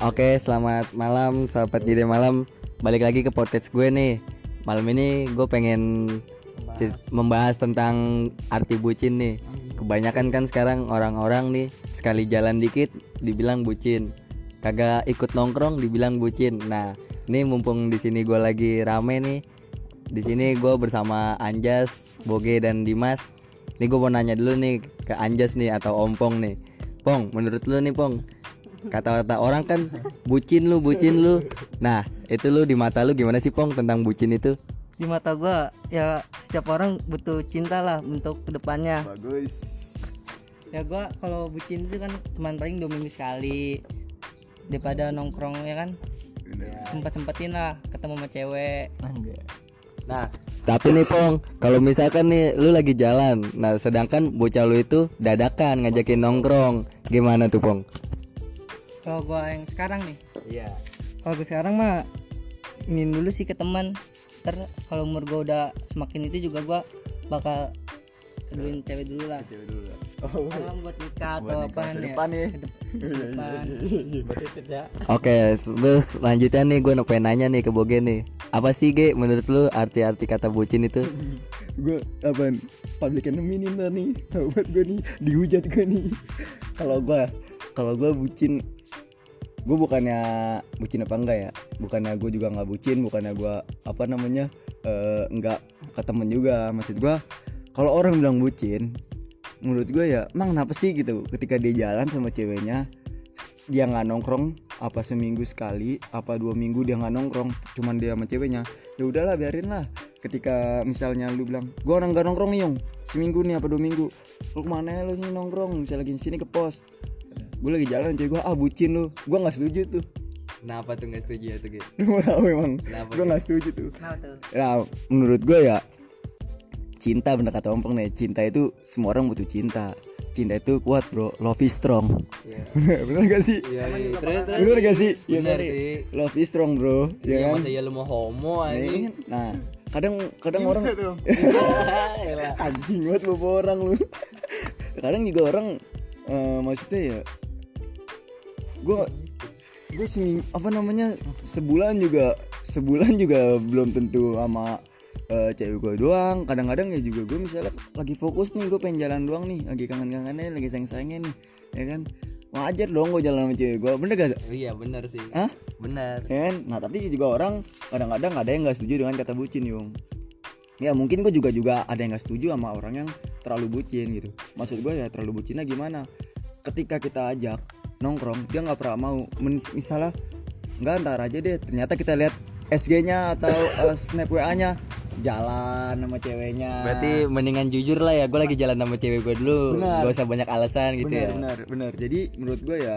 Oke, selamat malam sahabat Jide Malam. Balik lagi ke podcast gue nih. Malam ini gue pengen cer- membahas tentang arti bucin nih. Kebanyakan kan sekarang orang-orang nih sekali jalan dikit dibilang bucin. Kagak ikut nongkrong dibilang bucin. Nah, ini mumpung di sini gue lagi rame nih. Di sini gue bersama Anjas, Boge dan Dimas. Nih gue mau nanya dulu nih ke Anjas nih atau Ompong nih. Pong, menurut lu nih Pong, kata-kata orang kan bucin lu bucin lu. Nah itu lu di mata lu gimana sih pong tentang bucin itu? Di mata gua ya setiap orang butuh cinta lah untuk ke depannya. Bagus. Ya gua kalau bucin itu kan teman paling dua minggu sekali daripada nongkrong ya kan? Sempat sempetin lah ketemu sama cewek. Nah tapi nih pong kalau misalkan nih lu lagi jalan nah sedangkan bocah lu itu dadakan ngajakin nongkrong gimana tuh pong kalau gua yang sekarang nih. Iya. Kalau gue sekarang mah ingin dulu sih ke teman. Ter kalau umur gua udah semakin itu juga gua bakal keduin cewek dulu lah. Cewek dulu lah. Kalau buat nikah atau apa ya? depan nih. Masa depan. Oke terus lanjutnya nih gue pengen nanya nih ke Boge nih. Apa sih Ge menurut lu arti-arti kata bucin itu? Gue apa public enemy nih ntar nih. Buat gue nih dihujat gue nih. Kalau gue kalau gue bucin gue bukannya bucin apa enggak ya? Bukannya gue juga nggak bucin bukannya gue apa namanya eh, nggak ke temen juga. Maksud gue kalau orang bilang bucin menurut gue ya emang kenapa sih? gitu. Ketika dia jalan sama ceweknya dia nggak nongkrong apa seminggu sekali apa dua minggu dia nggak nongkrong cuman dia sama ceweknya. Ya udahlah biarin lah. Ketika misalnya lu bilang gua orang nggak nongkrong nih yung seminggu nih apa dua minggu. Lu ke mana ya lu sini nongkrong? Misalnya lagi sini ke pos gue lagi jalan cewek gua ah bucin lu. Gua nggak setuju tuh. Kenapa tuh nggak setuju tuh Ge lu mau tahu emang. Kenapa, gua nggak setuju tuh. Kenapa tuh? Nah, menurut gue ya cinta bener kata ompong nih. Cinta itu semua orang butuh cinta. Cinta itu kuat bro. Love is strong. Iya. bener gak sih? Iya, iya. Terus, terus. bener gak sih? Iya Bener kan? sih. love is strong bro. Ya Ya, kan? masa ya lu mau homo Nah, anjing. ini- nah kadang kadang orang Elah. anjing banget bawa orang lu. Kadang juga orang eh, maksudnya ya gue gue seming apa namanya sebulan juga sebulan juga belum tentu sama eh, cewek gue doang kadang-kadang ya juga gue misalnya lagi fokus nih gue pengen jalan doang nih lagi kangen-kangennya lagi sayang-sayangnya nih ya kan wajar dong gue jalan sama cewek gue bener gak Iya benar sih. Hah? Benar. ya kan? Nah tapi juga orang kadang-kadang ada yang nggak setuju dengan kata bucin yung Ya mungkin gue juga juga ada yang nggak setuju sama orang yang terlalu bucin gitu Maksud gue ya terlalu bucinnya gimana Ketika kita ajak nongkrong dia nggak pernah mau Men- Misalnya nggak ntar aja deh ternyata kita lihat SG-nya atau eh, snap WA-nya jalan sama ceweknya Berarti mendingan jujur lah ya. Gue lagi jalan sama cewek gue dulu. Gak usah banyak alasan gitu benar ya. benar benar jadi menurut gue ya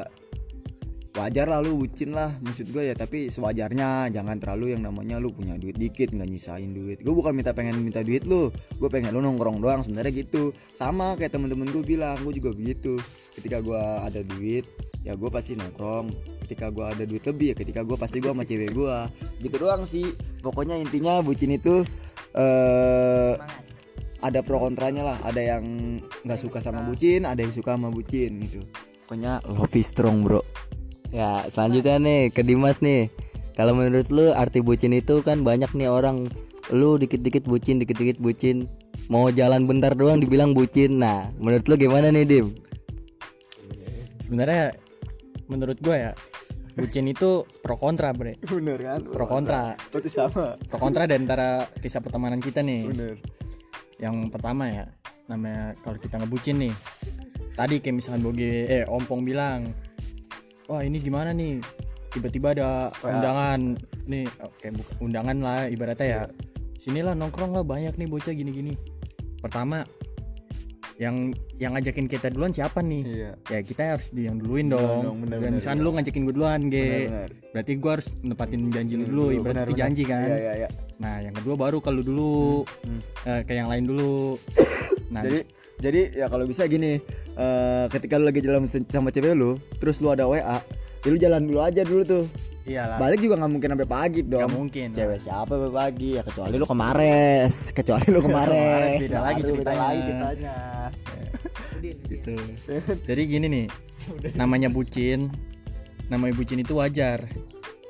wajar lah lu bucin lah maksud gue ya tapi sewajarnya jangan terlalu yang namanya lu punya duit dikit nggak nyisain duit. Gue bukan minta pengen minta duit lu gue pengen lu nongkrong doang sebenarnya gitu. Sama kayak temen-temen gue bilang gue juga begitu. Ketika gue ada duit ya gue pasti nongkrong. Ketika gue ada duit lebih ya ketika gue pasti gue sama cewek gue gitu doang sih. Pokoknya intinya bucin itu eh ada pro kontranya lah. Ada yang nggak suka sama bucin ada yang suka sama bucin gitu. Pokoknya love is strong bro Ya selanjutnya nih ke Dimas nih. Kalau menurut lu arti bucin itu kan banyak nih orang lu dikit-dikit bucin, dikit-dikit bucin. Mau jalan bentar doang dibilang bucin. Nah, menurut lu gimana nih, Dim? sebenarnya menurut gue ya bucin itu pro kontra bre bener kan pro kontra berarti sama pro kontra di antara kisah pertemanan kita nih bener yang pertama ya namanya kalau kita ngebucin nih tadi kayak misalkan Boge eh Ompong bilang wah ini gimana nih? Tiba-tiba ada undangan. Nih oke bu- undangan lah ibaratnya ya. Sinilah nongkrong lah banyak nih bocah gini-gini. Pertama yang yang ngajakin kita duluan siapa nih? Iya. Ya kita harus di yang duluin dong, dong, bener, dan bener, misalkan iya. lu ngajakin gue duluan ge. Bener bener berarti gue harus nepatin janji lu dulu ibarat Bener, itu janji kan? Iya iya iya. Nah yang kedua baru kalau dulu. Hmm. eh, ke yang lain dulu. Nah jadi jadi ya kalau bisa gini eh, ketika lu lagi jalan sama cewek lu terus lu ada WA ya lu jalan dulu aja dulu tuh. Iyalah. Balik juga nggak mungkin sampai pagi dong. Nggak mungkin lah. cewek siapa sampai pagi? Ya kecuali lu kemares kecuali lu kemares Kemares, beda lagi beda ceritanya. lagi ceritanya. Gitu. Jadi gini nih namanya bucin namanya bucin itu wajar.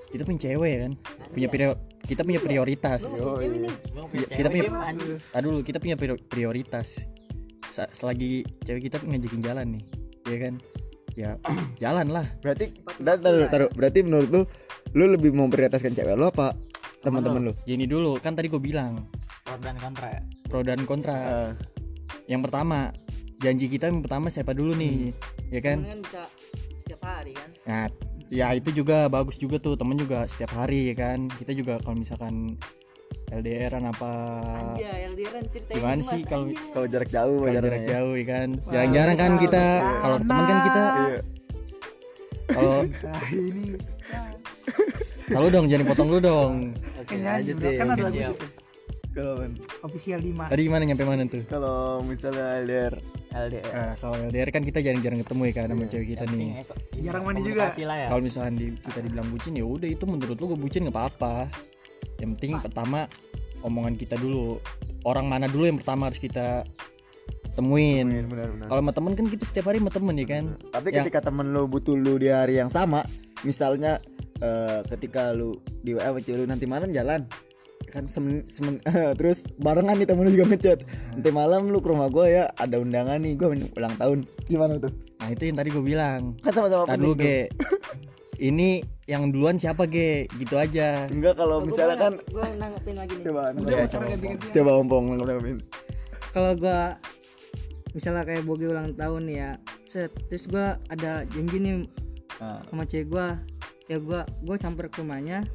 Kita punya cewek ya kan? Punya prior- kita punya prioritas. Ya, kita punya dulu kita punya prior- prioritas selagi cewek kita ngajakin jalan nih ya kan? Ya jalan lah. Berarti taruh, taruh, taruh. berarti menurut lu lu lebih memprioritaskan cewek lu apa teman-teman lu? gini dulu kan tadi gue bilang. Pro dan kontra. Ya pro dan kontra. Yang pertama janji kita yang pertama siapa dulu nih ya kan? Kan bisa setiap hari kan? Nah ya itu juga bagus juga tuh temen juga setiap hari ya kan? Kita juga kalau misalkan LDRan apa? Ya LDR kan ceritanya gimana sih kalau kalau jarak jauh kalau jarak ya. jauh ya kan? Jarang-jarang kan kita kalau teman kan kita Iya. kalau kalau dong jangan potong lu dong. Oke aja deh kan ada lagu kalau official Dimas. Tadi gimana nyampe mana tuh? Kalau misalnya LDR LDR Nah, kalau LDR kan kita jarang-jarang ketemu ya kan sama cewek kita nih. jarang mandi juga. lah ya. Kalau misalkan di, kita dibilang bucin ya udah itu menurut lu gue bucin nggak apa-apa. Yang penting pertama omongan kita dulu. Orang mana dulu yang pertama harus kita temuin. benar-benar Kalau sama temen kan kita setiap hari sama temen ya kan. tapi Ya. ketika temen lu butuh lu di hari yang sama misalnya eh, ketika lu di WA lu nanti malam jalan kan semen, semen terus barengan nih temen lu juga ngechat nanti malam lu ke rumah gue ya ada undangan nih gue ulang tahun gimana tuh Nah itu yang tadi gue bilang. kan sama-sama Tadi. Ini yang duluan siapa Ge? Gitu aja. enggak kalau misalnya kan gue nanggepin lagi nih. Coba Udah, coba, coba, coba ompong nanggepin. kalau gue misalnya kayak bogi ulang tahun ya set terus gue ada janji nih Nah, sama cewek gue ya gue gue campur ke rumahnya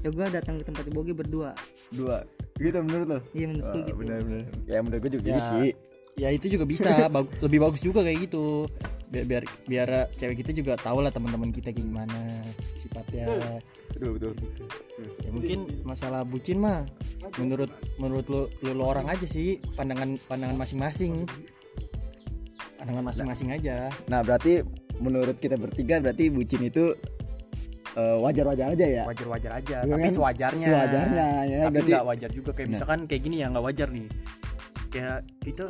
ya gue datang ke tempat bogi berdua. Dua. Gitu menurut lo iya menurut gue gitu. benar benar. Ya menurut gue juga Ya. gitu sih. Ya itu juga bisa, bag- lebih bagus juga kayak gitu. Biar biar, biar cewek kita juga tahu lah teman-teman kita kayak gimana sifatnya. betul betul. Ya mungkin masalah bucin mah menurut menurut lu, lu, lu orang aja sih pandangan pandangan masing-masing. Pandangan masing-masing aja. Nah berarti menurut kita bertiga berarti bucin itu eh, wajar-wajar aja ya? Wajar-wajar aja Iya tapi kan? sewajarnya. Sewajarnya, ya. tapi Berarti- nggak wajar juga. Kayak Nah. misalkan kayak gini ya nggak wajar nih. Kayak kita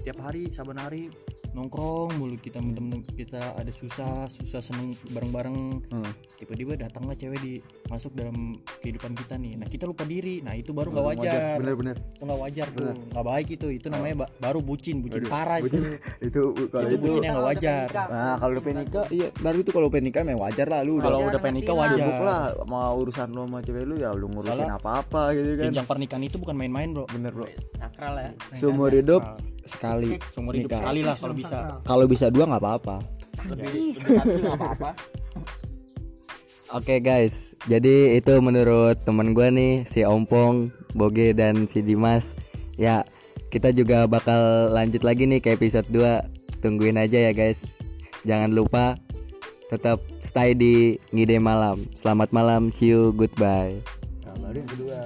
tiap hari saban hari nongkrong mulu kita temen kita ada susah susah seneng bareng-bareng Hmm. Tiba-tiba datanglah cewek di masuk dalam kehidupan kita nih. Nah kita lupa diri. Nah itu baru nggak wajar, bener-bener itu nggak wajar tuh. Nggak baik itu. Itu namanya ba- baru bucin. Bucin Aduh, parah bucin. itu itu kalau itu itu bucin yang nggak wajar. nah kalau udah pengen nikah iya baru itu kalau pengen nikah memang wajar lah lu kalau udah sibuk wajar. lah mau urusan lu sama cewek lu ya lu ngurusin Soalnya apa-apa gitu kan. Jenjang pernikahan itu bukan main-main bro. Bener bro. Sakral ya. Seumur hidup sekali seumur hidup sekali lah kalau bisa. kalau bisa dua nggak apa-apa. Lebih lebih satu juga nggak apa-apa Oke guys, jadi itu menurut teman gue nih si Ompong, Boge dan si Dimas. Ya, kita juga bakal lanjut lagi nih ke episode 2. Tungguin aja ya guys. Jangan lupa tetap stay di Ngide Malam. Selamat malam, see you, goodbye. ada yang kedua